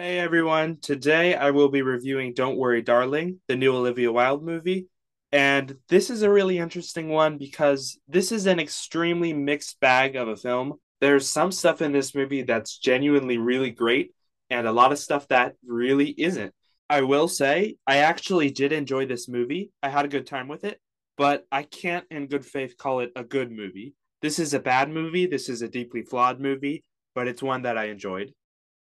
Hey everyone, today I will be reviewing Don't Worry Darling, the new Olivia Wilde movie. And this is a really interesting one because this is an extremely mixed bag of a film. There's some stuff in this movie that's genuinely really great, and a lot of stuff that really isn't. I will say, I actually did enjoy this movie. I had a good time with it, but I can't in good faith call it a good movie. This is a bad movie. This is a deeply flawed movie, but it's one that I enjoyed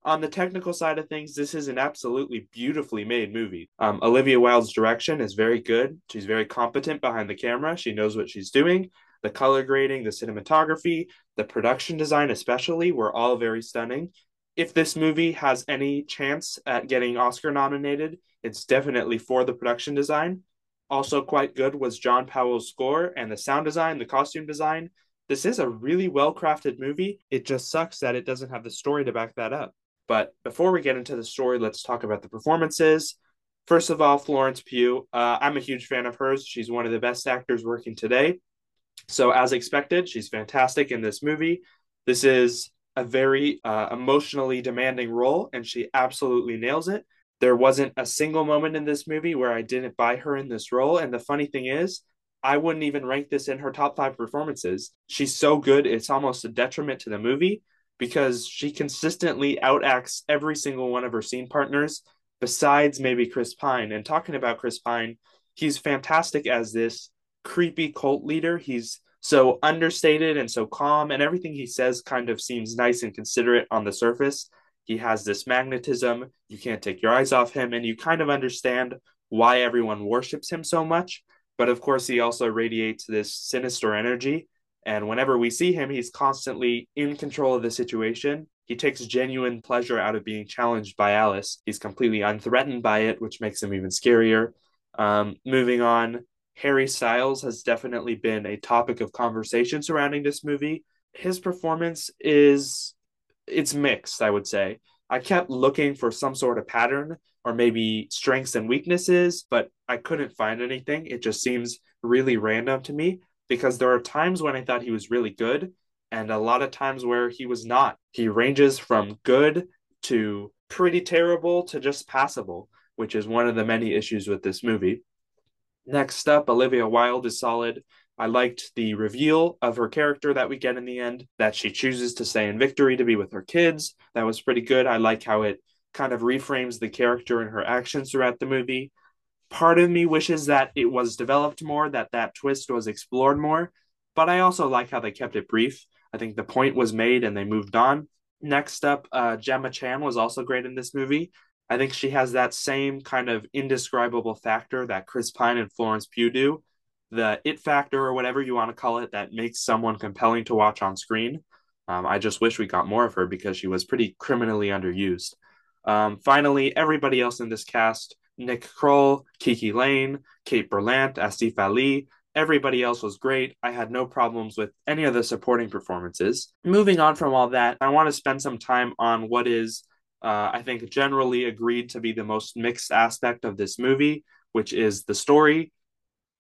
on the technical side of things, this is an absolutely beautifully made movie. Um, Olivia Wilde's direction is very good. She's very competent behind the camera. She knows what she's doing. The color grading, the cinematography, the production design, especially, were all very stunning. If this movie has any chance at getting Oscar nominated, it's definitely for the production design. Also, quite good was John Powell's score and the sound design, the costume design. This is a really well crafted movie. It just sucks that it doesn't have the story to back that up. But before we get into the story, let's talk about the performances. First of all, Florence Pugh. Uh, I'm a huge fan of hers. She's one of the best actors working today. So, as expected, she's fantastic in this movie. This is a very uh, emotionally demanding role, and she absolutely nails it. There wasn't a single moment in this movie where I didn't buy her in this role. And the funny thing is, I wouldn't even rank this in her top five performances. She's so good, it's almost a detriment to the movie because she consistently outacts every single one of her scene partners, besides maybe Chris Pine. And talking about Chris Pine, he's fantastic as this creepy cult leader. He's so understated and so calm, and everything he says kind of seems nice and considerate on the surface. He has this magnetism, you can't take your eyes off him, and you kind of understand why everyone worships him so much. But of course, he also radiates this sinister energy and whenever we see him, he's constantly in control of the situation. He takes genuine pleasure out of being challenged by Alice. He's completely unthreatened by it, which makes him even scarier. Um, moving on, Harry Styles has definitely been a topic of conversation surrounding this movie. His performance is it's mixed, I would say. I kept looking for some sort of pattern or maybe strengths and weaknesses, but I couldn't find anything. It just seems really random to me because there are times when I thought he was really good and a lot of times where he was not. He ranges from good to pretty terrible to just passable, which is one of the many issues with this movie. Next up, Olivia Wilde is solid. I liked the reveal of her character that we get in the end, that she chooses to stay in victory to be with her kids. That was pretty good. I like how it kind of reframes the character and her actions throughout the movie part of me wishes that it was developed more, that that twist was explored more. But I also like how they kept it brief. I think the point was made and they moved on. Next up, uh, Gemma Chan was also great in this movie. I think she has that same kind of indescribable factor that Chris Pine and Florence Pugh do. The it factor, or whatever you want to call it, that makes someone compelling to watch on screen. Um, I just wish we got more of her because she was pretty criminally underused. Um, finally, everybody else in this cast Nick Kroll, KiKi Layne, Kate Berlant, Asif Ali. Everybody else was great. I had no problems with any of the supporting performances. Moving on from all that, I want to spend some time on what is, uh, I think, generally agreed to be the most mixed aspect of this movie, which is the story.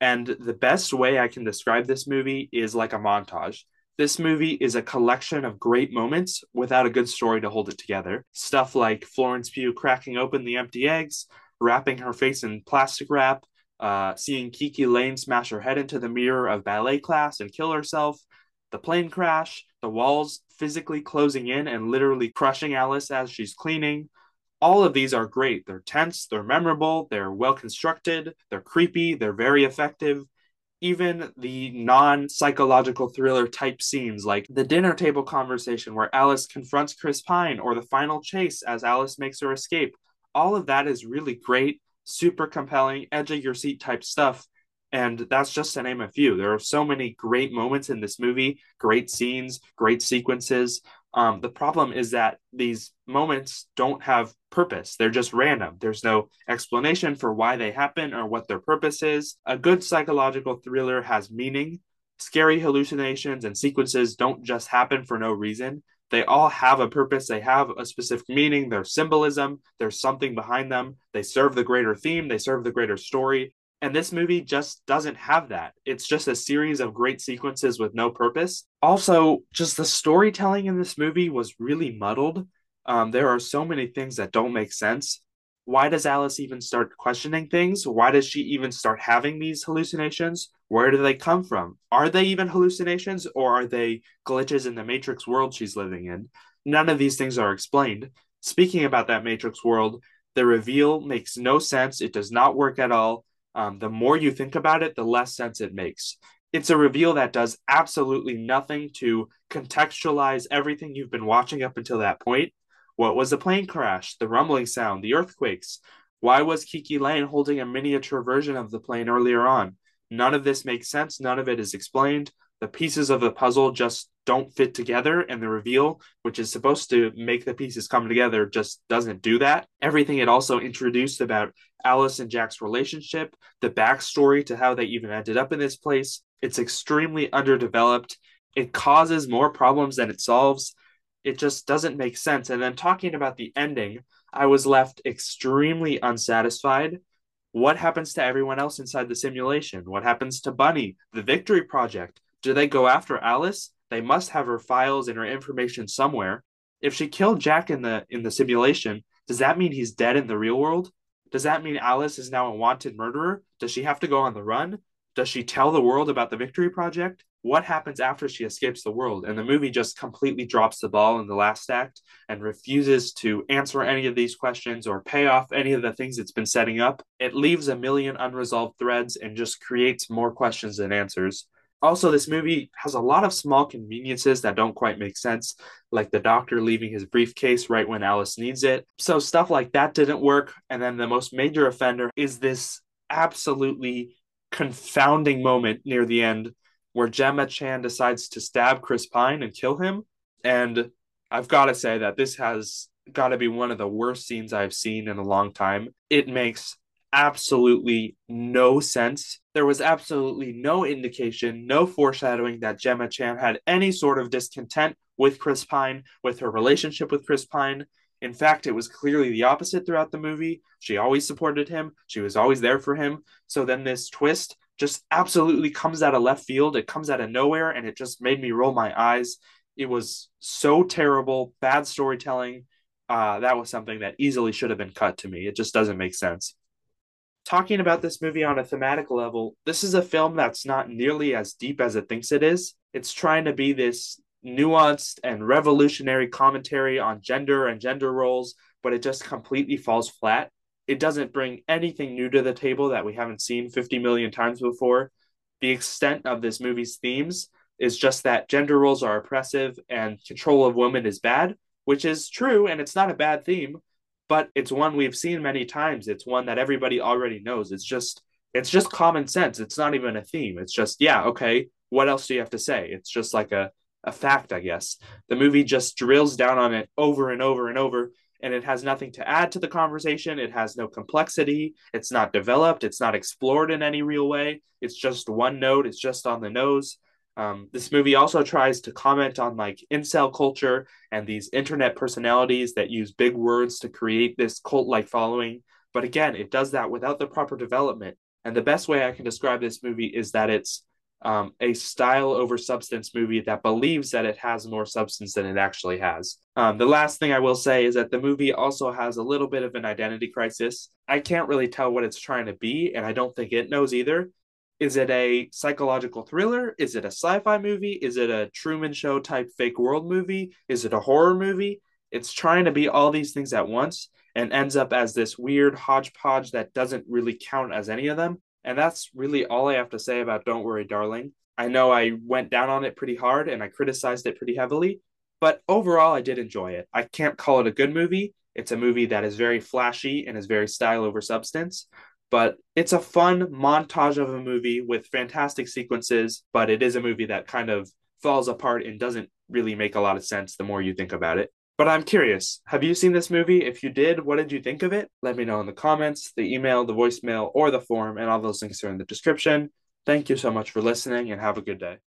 And the best way I can describe this movie is like a montage. This movie is a collection of great moments without a good story to hold it together. Stuff like Florence Pugh cracking open the empty eggs, wrapping her face in plastic wrap, uh, seeing KiKi Layne smash her head into the mirror of ballet class and kill herself, the plane crash, the walls physically closing in and literally crushing Alice as she's cleaning. All of these are great. They're tense, they're memorable, they're well constructed, they're creepy, they're very effective. Even the non psychological thriller type scenes, like the dinner table conversation where Alice confronts Chris Pine, or the final chase as Alice makes her escape, all of that is really great, super compelling, edge of your seat type stuff. And that's just to name a few. There are so many great moments in this movie, great scenes, great sequences. Um, the problem is that these moments don't have purpose. They're just random. There's no explanation for why they happen or what their purpose is. A good psychological thriller has meaning. Scary hallucinations and sequences don't just happen for no reason they all have a purpose. They have a specific meaning there's symbolism. There's something behind them. They serve the greater theme. They serve the greater story. And this movie just doesn't have that. It's just a series of great sequences with no purpose. Also just the storytelling in this movie was really muddled. Um, there are so many things that don't make sense. Why does Alice even start questioning things? Why does she even start having these hallucinations? Where do they come from? Are they even hallucinations or are they glitches in the Matrix world she's living in? None of these things are explained. Speaking about that Matrix world, the reveal makes no sense. It does not work at all. Um, the more you think about it, the less sense it makes. It's a reveal that does absolutely nothing to contextualize everything you've been watching up until that point. What was the plane crash, the rumbling sound, the earthquakes? Why was KiKi Layne holding a miniature version of the plane earlier on? None of this makes sense. None of it is explained. The pieces of the puzzle just don't fit together, and the reveal, which is supposed to make the pieces come together, just doesn't do that. Everything it also introduced about Alice and Jack's relationship, the backstory to how they even ended up in this place, it's extremely underdeveloped. It causes more problems than it solves it just doesn't make sense. And then talking about the ending, I was left extremely unsatisfied. What happens to everyone else inside the simulation? What happens to Bunny, the Victory Project? Do they go after Alice? They must have her files and her information somewhere. If she killed Jack in the in the simulation, does that mean he's dead in the real world? Does that mean Alice is now a wanted murderer? Does she have to go on the run? Does she tell the world about the Victory Project? What happens after she escapes the world? And the movie just completely drops the ball in the last act and refuses to answer any of these questions or pay off any of the things it's been setting up. It leaves a million unresolved threads and just creates more questions than answers. Also, this movie has a lot of small conveniences that don't quite make sense, like the doctor leaving his briefcase right when Alice needs it. So, stuff like that didn't work. And then the most major offender is this absolutely confounding moment near the end where Gemma Chan decides to stab Chris Pine and kill him. And I've got to say that this has got to be one of the worst scenes I've seen in a long time. It makes absolutely no sense. There was absolutely no indication, no foreshadowing that Gemma Chan had any sort of discontent with Chris Pine, with her relationship with Chris Pine. In fact, it was clearly the opposite throughout the movie. She always supported him, she was always there for him. So then this twist just absolutely comes out of left field. It comes out of nowhere and it just made me roll my eyes. It was so terrible, bad storytelling. Uh, that was something that easily should have been cut to me. It just doesn't make sense. Talking about this movie on a thematic level, this is a film that's not nearly as deep as it thinks it is. It's trying to be this nuanced and revolutionary commentary on gender and gender roles, but it just completely falls flat it doesn't bring anything new to the table that we haven't seen 50 million times before. The extent of this movie's themes is just that gender roles are oppressive and control of women is bad, which is true and it's not a bad theme, but it's one we've seen many times. It's one that everybody already knows. It's just it's just common sense. It's not even a theme. It's just yeah, okay, what else do you have to say? It's just like a a fact, I guess. The movie just drills down on it over and over and over and it has nothing to add to the conversation. It has no complexity. It's not developed. It's not explored in any real way. It's just one note. It's just on the nose. Um, this movie also tries to comment on like incel culture and these internet personalities that use big words to create this cult like following. But again, it does that without the proper development. And the best way I can describe this movie is that it's um, a style over substance movie that believes that it has more substance than it actually has. Um, the last thing I will say is that the movie also has a little bit of an identity crisis. I can't really tell what it's trying to be, and I don't think it knows either. Is it a psychological thriller? Is it a sci fi movie? Is it a Truman Show type fake world movie? Is it a horror movie? It's trying to be all these things at once and ends up as this weird hodgepodge that doesn't really count as any of them. And that's really all I have to say about Don't Worry, Darling. I know I went down on it pretty hard and I criticized it pretty heavily, but overall, I did enjoy it. I can't call it a good movie. It's a movie that is very flashy and is very style over substance, but it's a fun montage of a movie with fantastic sequences. But it is a movie that kind of falls apart and doesn't really make a lot of sense the more you think about it. But I'm curious, have you seen this movie? If you did, what did you think of it? Let me know in the comments, the email, the voicemail, or the form, and all those links are in the description. Thank you so much for listening and have a good day.